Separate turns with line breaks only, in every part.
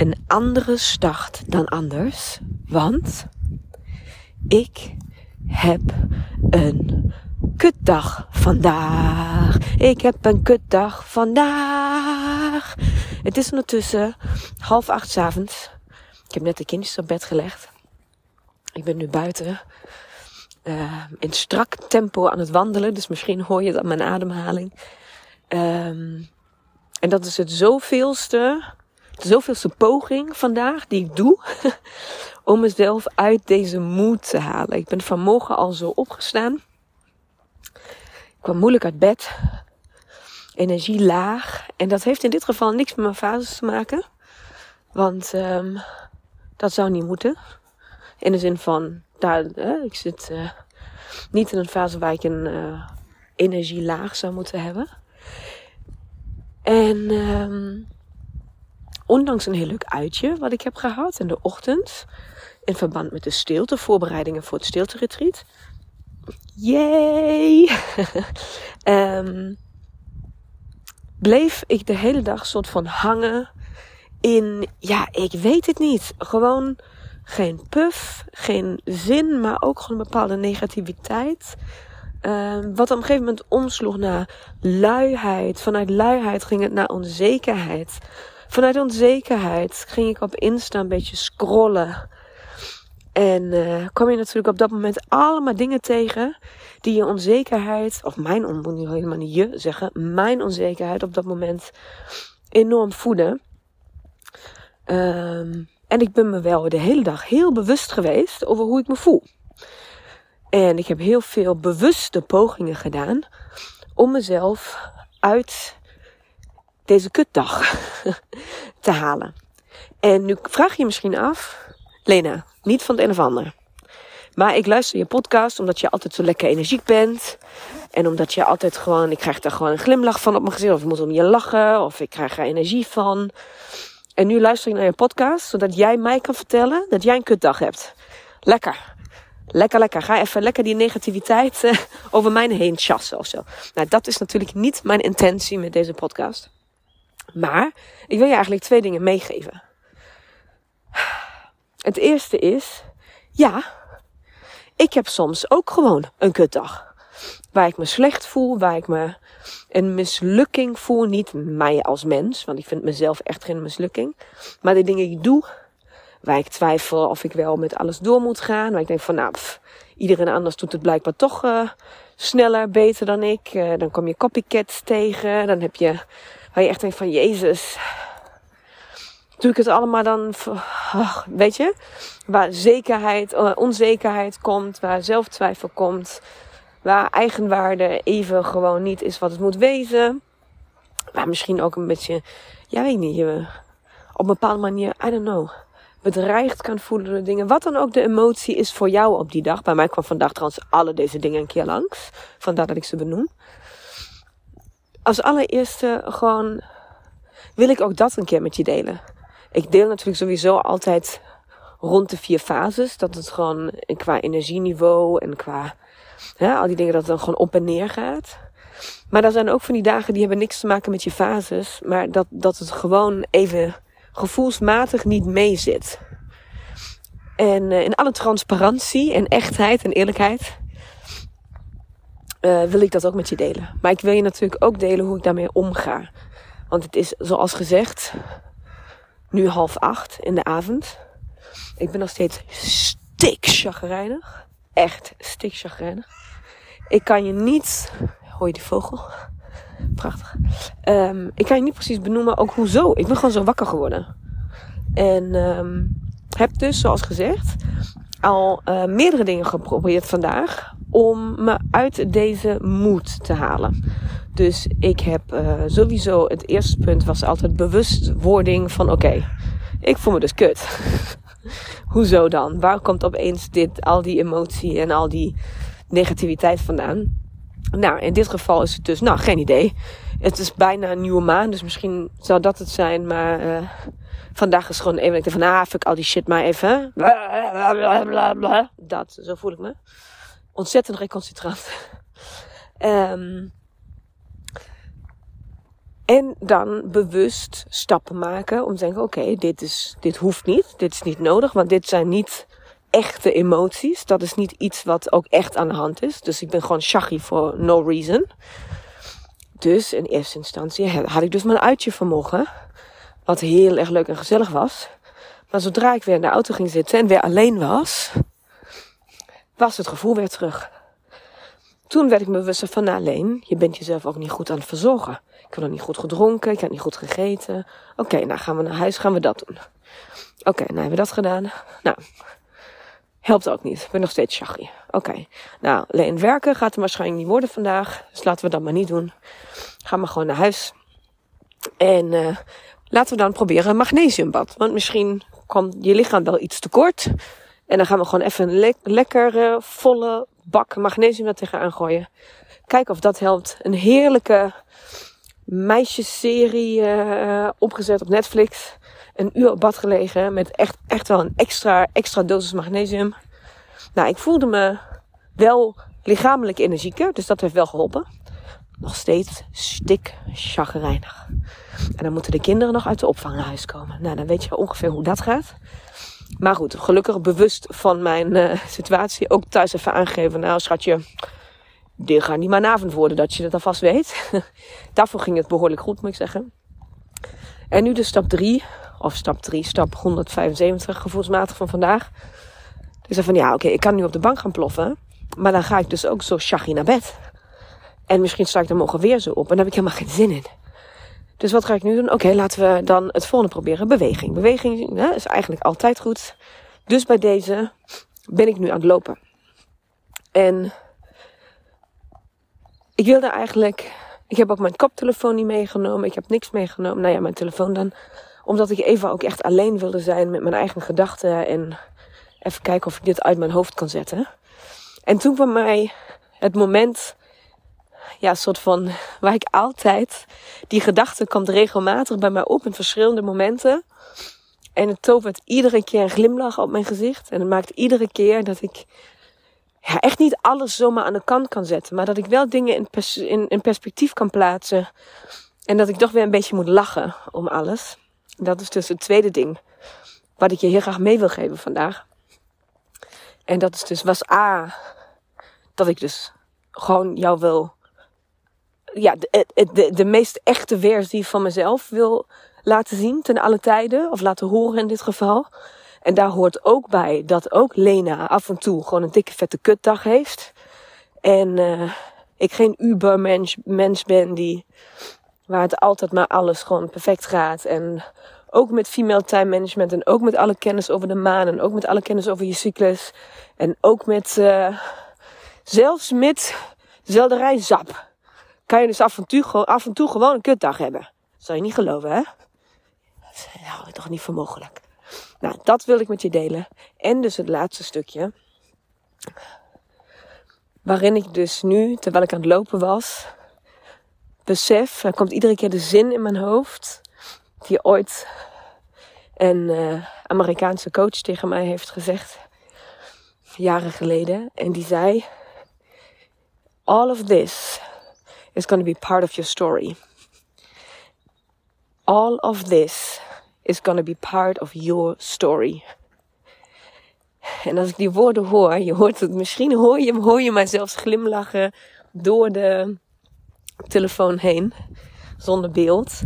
een andere start dan anders. Want ik heb een kutdag vandaag. Ik heb een kutdag vandaag. Het is ondertussen half acht avonds. Ik heb net de kindjes op bed gelegd. Ik ben nu buiten. Uh, in strak tempo aan het wandelen. Dus misschien hoor je het aan mijn ademhaling. Um, en dat is het zoveelste, zoveelste poging vandaag die ik doe. om mezelf uit deze moed te halen. Ik ben vanmorgen al zo opgestaan. Ik kwam moeilijk uit bed. Energie laag. En dat heeft in dit geval niks met mijn fases te maken. Want um, dat zou niet moeten. In de zin van, daar, ik zit uh, niet in een fase waar ik een uh, energie laag zou moeten hebben. En um, ondanks een heel leuk uitje wat ik heb gehad in de ochtend. In verband met de stilte, voorbereidingen voor het stilte retreat. Yay! um, bleef ik de hele dag soort van hangen in, ja, ik weet het niet. Gewoon geen puff, geen zin, maar ook gewoon een bepaalde negativiteit. Um, wat op een gegeven moment omsloeg naar luiheid. Vanuit luiheid ging het naar onzekerheid. Vanuit onzekerheid ging ik op Insta een beetje scrollen. En uh, kwam je natuurlijk op dat moment allemaal dingen tegen die je onzekerheid, of mijn onzekerheid, helemaal niet je zeggen, mijn onzekerheid op dat moment enorm voeden. Um, en ik ben me wel de hele dag heel bewust geweest over hoe ik me voel. En ik heb heel veel bewuste pogingen gedaan om mezelf uit deze kutdag te halen. En nu vraag je misschien af, Lena, niet van het een of ander. Maar ik luister je podcast omdat je altijd zo lekker energiek bent. En omdat je altijd gewoon, ik krijg daar gewoon een glimlach van op mijn gezicht. Of ik moet om je lachen. Of ik krijg er energie van. En nu luister ik naar je podcast, zodat jij mij kan vertellen dat jij een kutdag hebt. Lekker. Lekker, lekker. Ga even lekker die negativiteit uh, over mij heen chassen of zo. Nou, dat is natuurlijk niet mijn intentie met deze podcast. Maar ik wil je eigenlijk twee dingen meegeven. Het eerste is, ja, ik heb soms ook gewoon een kutdag. Waar ik me slecht voel, waar ik me een mislukking voel. Niet mij als mens, want ik vind mezelf echt geen mislukking. Maar de dingen die ik doe, waar ik twijfel of ik wel met alles door moet gaan. Waar ik denk van, nou, iedereen anders doet het blijkbaar toch uh, sneller, beter dan ik. Uh, dan kom je copycats tegen. Dan heb je, waar je echt denkt van, jezus, doe ik het allemaal dan, oh, weet je? Waar zekerheid, uh, onzekerheid komt, waar zelftwijfel komt. Waar eigenwaarde even gewoon niet is wat het moet wezen. Waar misschien ook een beetje, ja weet niet, op een bepaalde manier, I don't know bedreigd kan voelen door dingen. Wat dan ook de emotie is voor jou op die dag. Bij mij kwam vandaag trouwens alle deze dingen een keer langs. Vandaar dat ik ze benoem. Als allereerste gewoon wil ik ook dat een keer met je delen. Ik deel natuurlijk sowieso altijd rond de vier fases. Dat het gewoon qua energieniveau en qua al die dingen dat het dan gewoon op en neer gaat. Maar er zijn ook van die dagen die hebben niks te maken met je fases. Maar dat, dat het gewoon even gevoelsmatig niet meezit. En uh, in alle transparantie en echtheid en eerlijkheid uh, wil ik dat ook met je delen. Maar ik wil je natuurlijk ook delen hoe ik daarmee omga. Want het is, zoals gezegd, nu half acht in de avond. Ik ben nog steeds stikchagrijnig. Echt stikchagrijnig. Ik kan je niet... Hoor je die vogel? Prachtig. Ehm, ik kan je niet precies benoemen ook hoezo. Ik ben gewoon zo wakker geworden. En ehm, heb dus, zoals gezegd, al uh, meerdere dingen geprobeerd vandaag om me uit deze moed te halen. Dus ik heb uh, sowieso, het eerste punt was altijd bewustwording van oké, ik voel me dus kut. Hoezo dan? Waar komt opeens dit, al die emotie en al die negativiteit vandaan? Nou, in dit geval is het dus, nou, geen idee. Het is bijna een nieuwe maan, dus misschien zou dat het zijn, maar uh, vandaag is gewoon even, ik denk van, ah, fuck al die shit maar even. Dat, zo voel ik me. Ontzettend recalcitrant. um, en dan bewust stappen maken om te denken: oké, dit, is, dit hoeft niet, dit is niet nodig, want dit zijn niet echte emoties. Dat is niet iets wat ook echt aan de hand is. Dus ik ben gewoon shaggy for no reason. Dus in eerste instantie had ik dus mijn uitje vanmorgen. Wat heel erg leuk en gezellig was. Maar zodra ik weer in de auto ging zitten en weer alleen was, was het gevoel weer terug. Toen werd ik me bewust van, nou alleen, je bent jezelf ook niet goed aan het verzorgen. Ik heb nog niet goed gedronken, ik heb niet goed gegeten. Oké, nou gaan we naar huis, gaan we dat doen. Oké, nou hebben we dat gedaan. Nou, helpt ook niet. Ik ben nog steeds shaggy. Oké, nou, alleen werken gaat er waarschijnlijk niet worden vandaag. Dus laten we dat maar niet doen. Ga maar gewoon naar huis. En uh, laten we dan proberen een magnesiumbad. Want misschien komt je lichaam wel iets tekort. En dan gaan we gewoon even een le lekkere, volle bak magnesium er tegenaan gooien. Kijken of dat helpt. Een heerlijke meisjesserie uh, opgezet op Netflix. Een uur op bad gelegen met echt, echt wel een extra, extra dosis magnesium. Nou, ik voelde me wel lichamelijk energieker, dus dat heeft wel geholpen. Nog steeds stik chagrijnig. En dan moeten de kinderen nog uit de opvang naar huis komen. Nou, dan weet je ongeveer hoe dat gaat. Maar goed, gelukkig bewust van mijn uh, situatie. Ook thuis even aangeven. Nou, schatje, dit gaat niet mijn avond worden, dat je dat alvast weet. Daarvoor ging het behoorlijk goed, moet ik zeggen. En nu de stap 3, of stap 3, stap 175 gevoelsmatig van vandaag. Dus van ja, oké, ik kan nu op de bank gaan ploffen. Maar dan ga ik dus ook zo shaggy naar bed. En misschien sta ik er morgen weer zo op. En daar heb ik helemaal geen zin in. Dus wat ga ik nu doen? Oké, laten we dan het volgende proberen. Beweging. Beweging hè, is eigenlijk altijd goed. Dus bij deze ben ik nu aan het lopen. En ik wilde eigenlijk. Ik heb ook mijn koptelefoon niet meegenomen. Ik heb niks meegenomen. Nou ja, mijn telefoon dan. Omdat ik even ook echt alleen wilde zijn met mijn eigen gedachten. En even kijken of ik dit uit mijn hoofd kan zetten. En toen kwam mij het moment. Ja, soort van. Waar ik altijd. Die gedachte komt regelmatig bij mij op in verschillende momenten. En het tovert iedere keer een glimlach op mijn gezicht. En het maakt iedere keer dat ik ja, echt niet alles zomaar aan de kant kan zetten. Maar dat ik wel dingen in, in, in perspectief kan plaatsen. En dat ik toch weer een beetje moet lachen om alles. Dat is dus het tweede ding. Wat ik je heel graag mee wil geven vandaag. En dat is dus, was A. Dat ik dus gewoon jou wil. Ja, de, de, de meest echte versie van mezelf wil laten zien ten alle tijden. Of laten horen in dit geval. En daar hoort ook bij dat ook Lena af en toe gewoon een dikke vette kutdag heeft. En uh, ik geen ubermens mens ben die, waar het altijd maar alles gewoon perfect gaat. En ook met female time management en ook met alle kennis over de maan en ook met alle kennis over je cyclus. En ook met, uh, zelfs met zelderijzap. Kan je dus af en, toe, af en toe gewoon een kutdag hebben. Zou je niet geloven, hè? Dat hou toch niet voor mogelijk. Nou, dat wil ik met je delen. En dus het laatste stukje. Waarin ik dus nu, terwijl ik aan het lopen was, besef, er komt iedere keer de zin in mijn hoofd, die ooit een uh, Amerikaanse coach tegen mij heeft gezegd, jaren geleden. En die zei, all of this is going to be part of your story. All of this is gonna be part of your story. En als ik die woorden hoor, je hoort het, misschien hoor je, hoor je mij zelfs glimlachen door de telefoon heen, zonder beeld.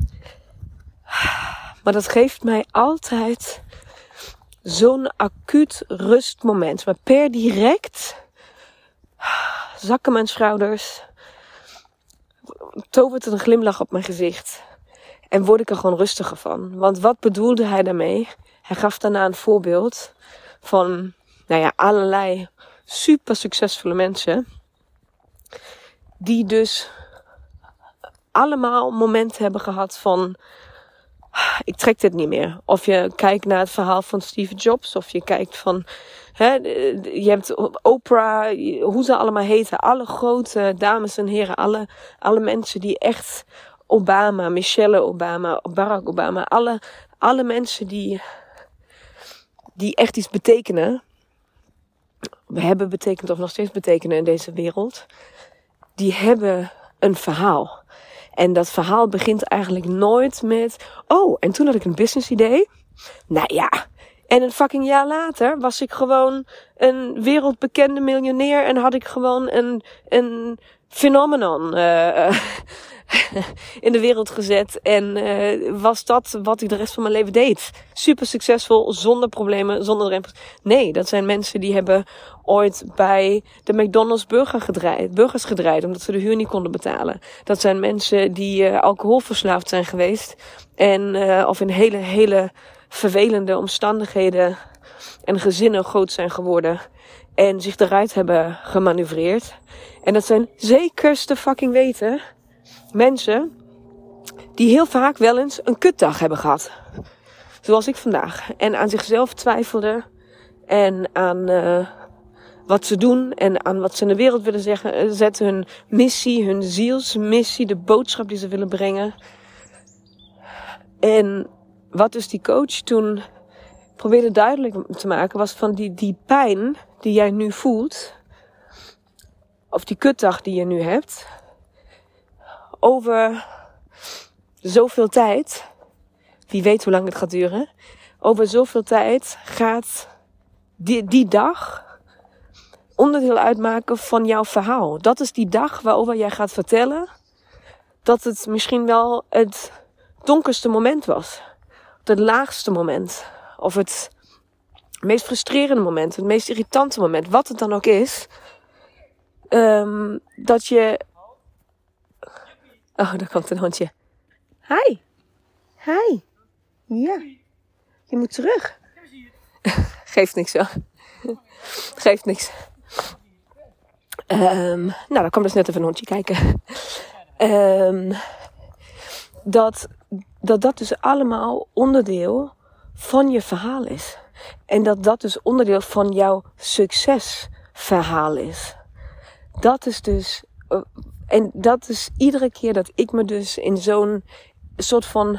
Maar dat geeft mij altijd zo'n acuut rustmoment. Maar per direct zakken mijn schouders, tovert een glimlach op mijn gezicht. En word ik er gewoon rustiger van. Want wat bedoelde hij daarmee? Hij gaf daarna een voorbeeld van, nou ja, allerlei super succesvolle mensen. Die dus allemaal momenten hebben gehad van, ik trek dit niet meer. Of je kijkt naar het verhaal van Steve Jobs, of je kijkt van, hè, je hebt Oprah, hoe ze allemaal heten, alle grote dames en heren, alle, alle mensen die echt Obama, Michelle Obama, Barack Obama, alle, alle mensen die, die echt iets betekenen, hebben betekend of nog steeds betekenen in deze wereld, die hebben een verhaal. En dat verhaal begint eigenlijk nooit met, oh, en toen had ik een business idee. Nou ja, en een fucking jaar later was ik gewoon een wereldbekende miljonair en had ik gewoon een, een phenomenon uh, in de wereld gezet. En uh, was dat wat ik de rest van mijn leven deed. Super succesvol, zonder problemen, zonder drempels. Nee, dat zijn mensen die hebben ooit bij de McDonald's burger gedraaid, burgers gedraaid, omdat ze de huur niet konden betalen. Dat zijn mensen die uh, alcoholverslaafd zijn geweest. En, uh, of in hele, hele vervelende omstandigheden en gezinnen groot zijn geworden. En zich eruit hebben gemanoeuvreerd. En dat zijn zekerste fucking weten mensen die heel vaak wel eens een kutdag hebben gehad. Zoals ik vandaag. En aan zichzelf twijfelden. En aan uh, wat ze doen. En aan wat ze in de wereld willen zeggen, zetten. Hun missie, hun zielsmissie. De boodschap die ze willen brengen. En wat dus die coach toen probeerde duidelijk te maken was van die, die pijn die jij nu voelt. Of die kutdag die je nu hebt over zoveel tijd, wie weet hoe lang het gaat duren, over zoveel tijd gaat die, die dag onderdeel uitmaken van jouw verhaal. Dat is die dag waarover jij gaat vertellen dat het misschien wel het donkerste moment was. Het laagste moment. Of het meest frustrerende moment. Het meest irritante moment. Wat het dan ook is. Um, dat je Oh, daar komt een hondje. Hi. Hi. Ja. Je moet terug. Geeft niks zo. Geeft niks. Um, nou, dan kwam dus net even een hondje kijken. Um, dat, dat dat dus allemaal onderdeel van je verhaal is. En dat dat dus onderdeel van jouw succesverhaal is. Dat is dus uh, en dat is iedere keer dat ik me dus in zo'n soort van,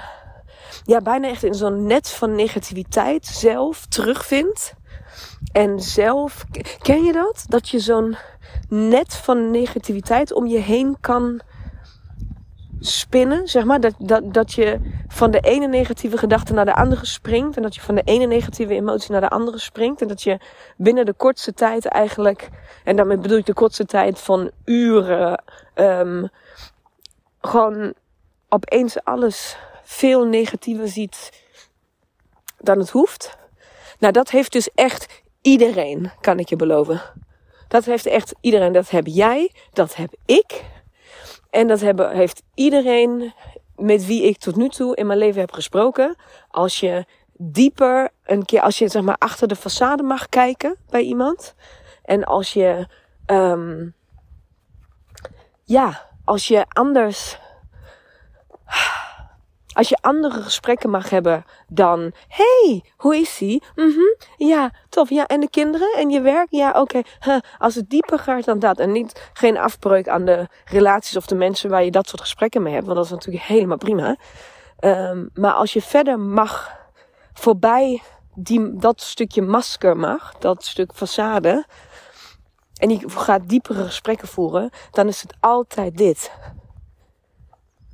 ja, bijna echt in zo'n net van negativiteit zelf terugvind. En zelf, ken je dat? Dat je zo'n net van negativiteit om je heen kan spinnen, zeg maar. Dat, dat, dat je van de ene negatieve gedachte naar de andere springt. En dat je van de ene negatieve emotie naar de andere springt. En dat je binnen de kortste tijd eigenlijk, en daarmee bedoel ik de kortste tijd van uren, um, gewoon opeens alles veel negatiever ziet dan het hoeft. Nou, dat heeft dus echt iedereen, kan ik je beloven. Dat heeft echt iedereen. Dat heb jij, dat heb ik. En dat hebben, heeft iedereen met wie ik tot nu toe in mijn leven heb gesproken. Als je dieper een keer, als je zeg maar achter de façade mag kijken bij iemand. En als je, um, ja, als je anders als je andere gesprekken mag hebben dan, hey, hoe is ie? Mhm, ja, tof. Ja, en de kinderen en je werk? Ja, oké. Als het dieper gaat dan dat en niet geen afbreuk aan de relaties of de mensen waar je dat soort gesprekken mee hebt, want dat is natuurlijk helemaal prima. Um, maar als je verder mag, voorbij die, dat stukje masker mag, dat stuk façade, en je gaat diepere gesprekken voeren, dan is het altijd dit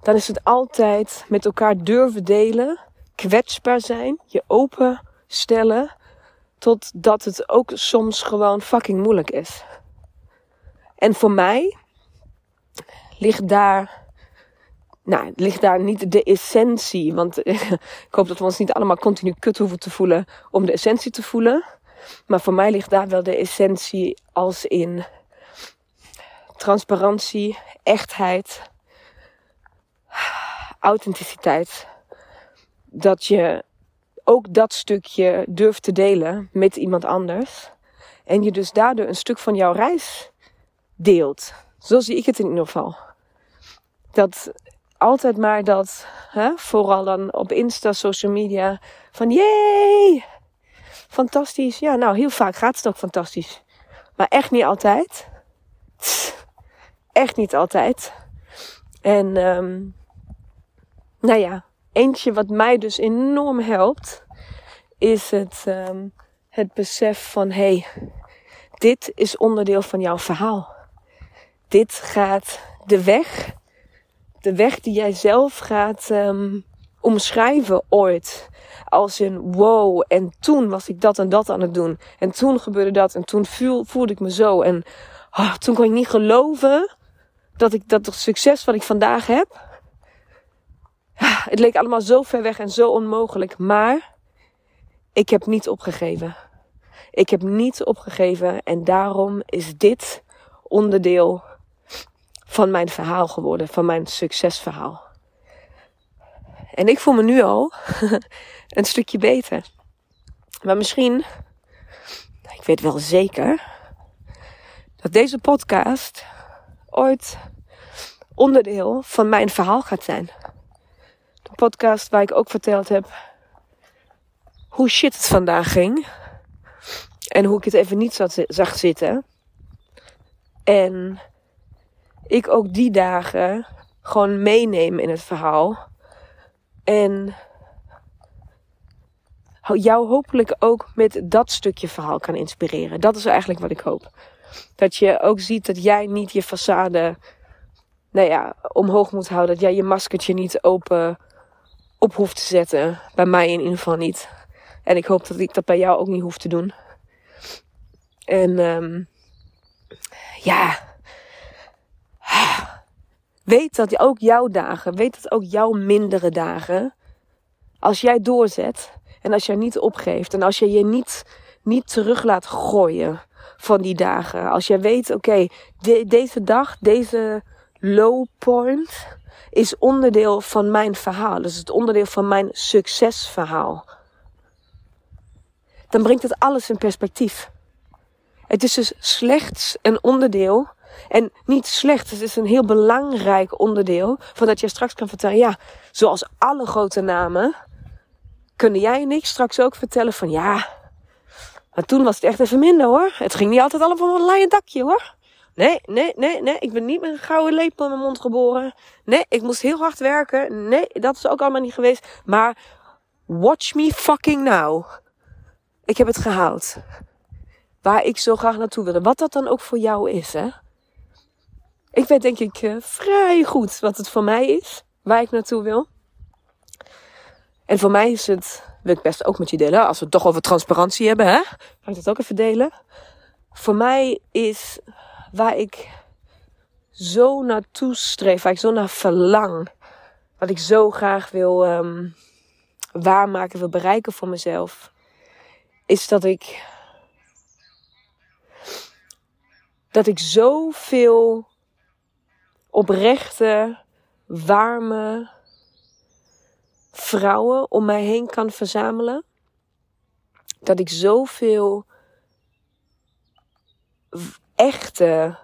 dan is het altijd met elkaar durven delen, kwetsbaar zijn, je open stellen, totdat het ook soms gewoon fucking moeilijk is. En voor mij ligt daar, nou, ligt daar niet de essentie. Want ik hoop dat we ons niet allemaal continu kut hoeven te voelen om de essentie te voelen. Maar voor mij ligt daar wel de essentie als in transparantie, echtheid, authenticiteit. Dat je ook dat stukje durft te delen met iemand anders. En je dus daardoor een stuk van jouw reis deelt. Zo zie ik het in ieder geval. Dat altijd maar dat, hè, vooral dan op Insta, social media, van jee, fantastisch. Ja, nou, heel vaak gaat het ook fantastisch. Maar echt niet altijd. Echt niet altijd. En, um, nou ja, eentje wat mij dus enorm helpt, is het, um, het besef van, hey, dit is onderdeel van jouw verhaal. Dit gaat de weg, de weg die jij zelf gaat um, omschrijven ooit. Als een wow, en toen was ik dat en dat aan het doen. En toen gebeurde dat en toen voelde ik me zo. En oh, toen kon ik niet geloven dat ik dat succes wat ik vandaag heb. Het leek allemaal zo ver weg en zo onmogelijk. Maar ik heb niet opgegeven. Ik heb niet opgegeven en daarom is dit onderdeel van mijn verhaal geworden, van mijn succesverhaal. En ik voel me nu al een stukje beter. Maar misschien, ik weet wel zeker, dat deze podcast ooit onderdeel van mijn verhaal gaat zijn. Podcast waar ik ook verteld heb hoe shit het vandaag ging. En hoe ik het even niet zat, zag zitten. En ik ook die dagen gewoon meeneem in het verhaal. En jou hopelijk ook met dat stukje verhaal kan inspireren. Dat is eigenlijk wat ik hoop. Dat je ook ziet dat jij niet je façade nou ja, omhoog moet houden. Dat jij je maskertje niet open op hoeft te zetten. Bij mij in ieder geval niet. En ik hoop dat ik dat bij jou ook niet hoef te doen. En um, ja. Weet dat ook jouw dagen, weet dat ook jouw mindere dagen, als jij doorzet en als jij niet opgeeft en als je je niet, niet terug laat gooien van die dagen. Als jij weet, oké, deze dag, deze low point is onderdeel van mijn verhaal. Dus het onderdeel van mijn succesverhaal. Dan brengt het alles in perspectief. Het is dus slechts een onderdeel. En niet slecht, het is een heel belangrijk onderdeel. Van dat je straks kan vertellen, ja, zoals alle grote namen. Kunnen jij en ik straks ook vertellen van ja. Maar toen was het echt even minder hoor. Het ging niet altijd allemaal van een laaien dakje hoor. Nee, nee, nee, nee. Ik ben niet met een gouden lepel in mijn mond geboren. Nee, ik moest heel hard werken. Nee, dat is ook allemaal niet geweest. Maar watch me fucking now. Ik heb het gehaald waar ik zo graag naartoe wilde. Wat dat dan ook voor jou is, hè. Ik weet denk ik uh, vrij goed wat het voor mij is, waar ik naartoe wil. En voor mij is het, wil ik best ook met je delen, als we het toch over transparantie hebben, hè. Kan ik dat ook even delen? Voor mij is waar ik zo naartoe streef, waar ik zo naar verlang, wat ik zo graag wil um, waarmaken, wil bereiken voor mezelf, is dat ik dat ik zoveel oprechte, warme vrouwen om mij heen kan verzamelen. Dat ik zoveel echte,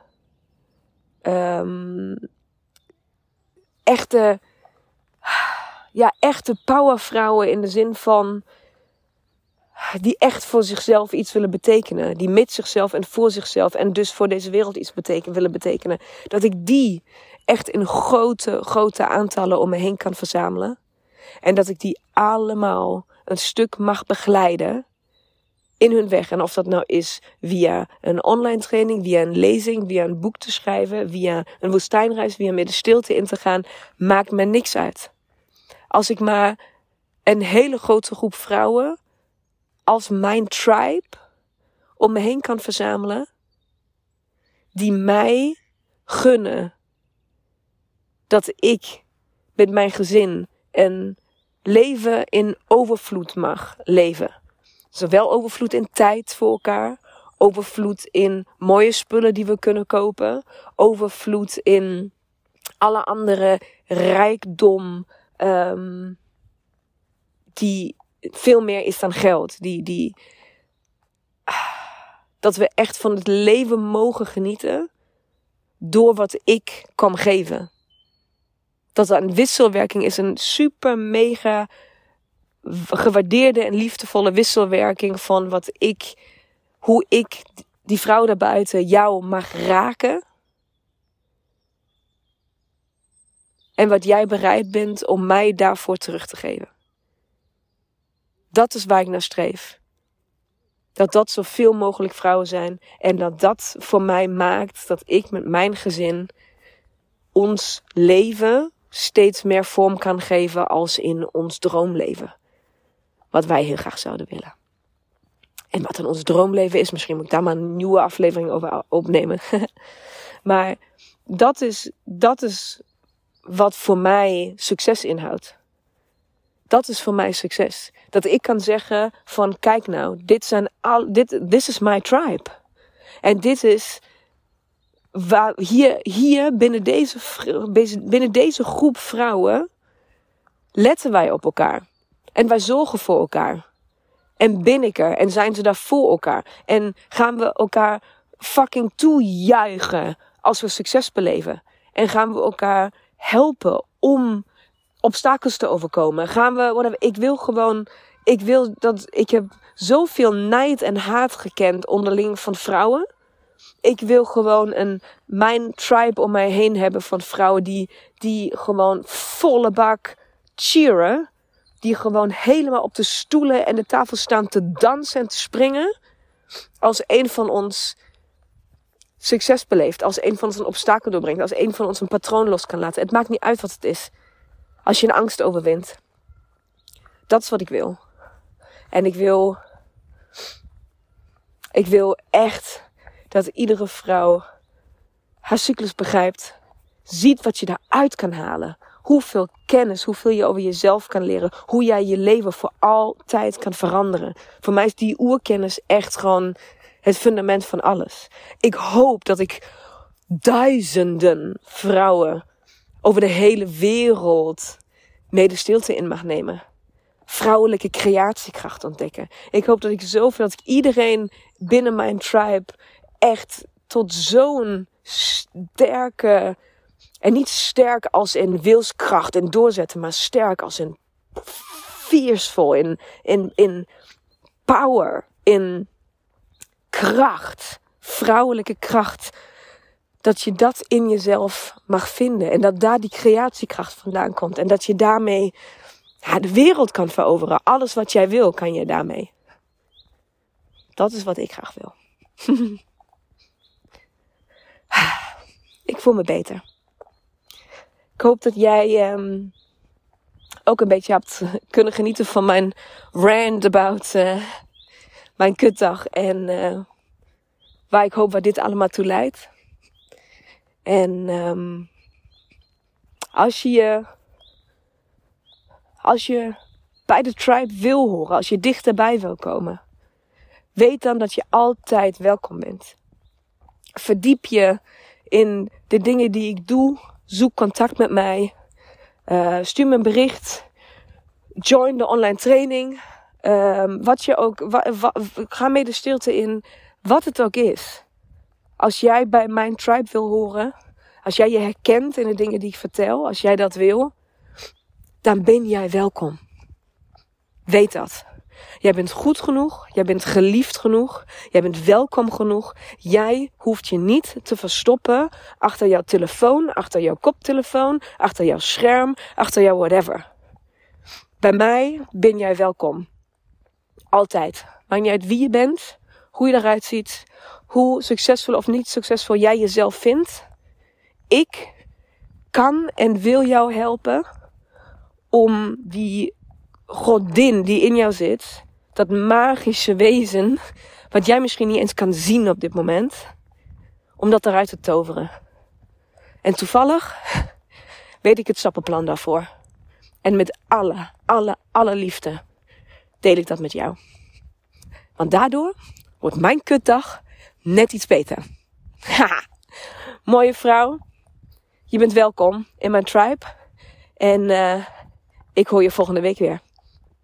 um, echte, ja, echte powervrouwen in de zin van die echt voor zichzelf iets willen betekenen. Die met zichzelf en voor zichzelf en dus voor deze wereld iets betekenen, willen betekenen. Dat ik die echt in grote, grote aantallen om me heen kan verzamelen. En dat ik die allemaal een stuk mag begeleiden in hun weg. En of dat nou is via een online training, via een lezing, via een boek te schrijven, via een woestijnreis, via met de stilte in te gaan, maakt me niks uit. Als ik maar een hele grote groep vrouwen als mijn tribe om me heen kan verzamelen, die mij gunnen dat ik met mijn gezin en leven in overvloed mag leven. Zowel overvloed in tijd voor elkaar, overvloed in mooie spullen die we kunnen kopen, overvloed in alle andere rijkdom um, die veel meer is dan geld. Die, die, dat we echt van het leven mogen genieten door wat ik kan geven. Dat er een wisselwerking is, een super mega gewaardeerde en liefdevolle wisselwerking van wat ik, hoe ik die vrouw daarbuiten jou mag raken. En wat jij bereid bent om mij daarvoor terug te geven. Dat is waar ik naar streef. Dat dat zoveel mogelijk vrouwen zijn. En dat dat voor mij maakt dat ik met mijn gezin ons leven steeds meer vorm kan geven als in ons droomleven. Wat wij heel graag zouden willen. En wat dan ons droomleven is, misschien moet ik daar maar een nieuwe aflevering over opnemen. maar dat is, dat is wat voor mij succes inhoudt. Dat is voor mij succes. Dat ik kan zeggen van kijk nou, dit zijn al, dit, this is my tribe. En dit is waar, hier, hier binnen deze, binnen deze groep vrouwen letten wij op elkaar. En wij zorgen voor elkaar. En ben ik er. En zijn ze daar voor elkaar. En gaan we elkaar fucking toejuichen als we succes beleven. En gaan we elkaar helpen om obstakels te overkomen. Gaan we, whatever. Ik wil gewoon, ik wil dat, ik heb zoveel nijd en haat gekend onderling van vrouwen. Ik wil gewoon een, mijn tribe om mij heen hebben van vrouwen die, die gewoon volle bak cheeren. Die gewoon helemaal op de stoelen en de tafel staan te dansen en te springen. Als een van ons succes beleeft. Als een van ons een obstakel doorbrengt. Als een van ons een patroon los kan laten. Het maakt niet uit wat het is. Als je een angst overwint. Dat is wat ik wil. En ik wil. Ik wil echt dat iedere vrouw haar cyclus begrijpt. Ziet wat je daaruit kan halen. Hoeveel kennis, hoeveel je over jezelf kan leren. Hoe jij je leven voor altijd kan veranderen. Voor mij is die oerkennis echt gewoon het fundament van alles. Ik hoop dat ik duizenden vrouwen over de hele wereld mee de stilte in mag nemen. Vrouwelijke creatiekracht ontdekken. Ik hoop dat ik zoveel, dat ik iedereen binnen mijn tribe echt tot zo'n sterke, en niet sterk als in wilskracht en doorzetten, maar sterk als in fiercevol, in, in, in power, in kracht, vrouwelijke kracht, dat je dat in jezelf mag vinden. En dat daar die creatiekracht vandaan komt. En dat je daarmee ja, de wereld kan veroveren. Alles wat jij wil, kan je daarmee. Dat is wat ik graag wil. ik voel me beter. Ik hoop dat jij um, ook een beetje hebt kunnen genieten van mijn rant about uh, mijn kutdag. En uh, waar ik hoop waar dit allemaal toe leidt. En um, als je als je bij de tribe wil horen, als je dichterbij wil komen, weet dan dat je altijd welkom bent. Verdiep je in de dingen die ik doe. Zoek contact met mij. Uh, stuur me een bericht. Join de online training. Um, wat je ook, ga mee de stilte in. Wat het ook is. Als jij bij mijn tribe wil horen, als jij je herkent in de dingen die ik vertel, als jij dat wil, dan ben jij welkom. Weet dat. Jij bent goed genoeg, jij bent geliefd genoeg, jij bent welkom genoeg. Jij hoeft je niet te verstoppen achter jouw telefoon, achter jouw koptelefoon, achter jouw scherm, achter jouw whatever. Bij mij ben jij welkom. Altijd. Maakt niet uit wie je bent, hoe je eruit ziet, hoe succesvol of niet succesvol jij jezelf vindt. Ik kan en wil jou helpen om die godin die in jou zit, dat magische wezen, wat jij misschien niet eens kan zien op dit moment, om dat eruit te toveren. En toevallig weet ik het stappenplan daarvoor. En met alle, alle, alle liefde deel ik dat met jou. Want daardoor wordt mijn kutdag net iets beter. Haha, mooie vrouw. Je bent welkom in mijn tribe. En uh, ik hoor je volgende week weer.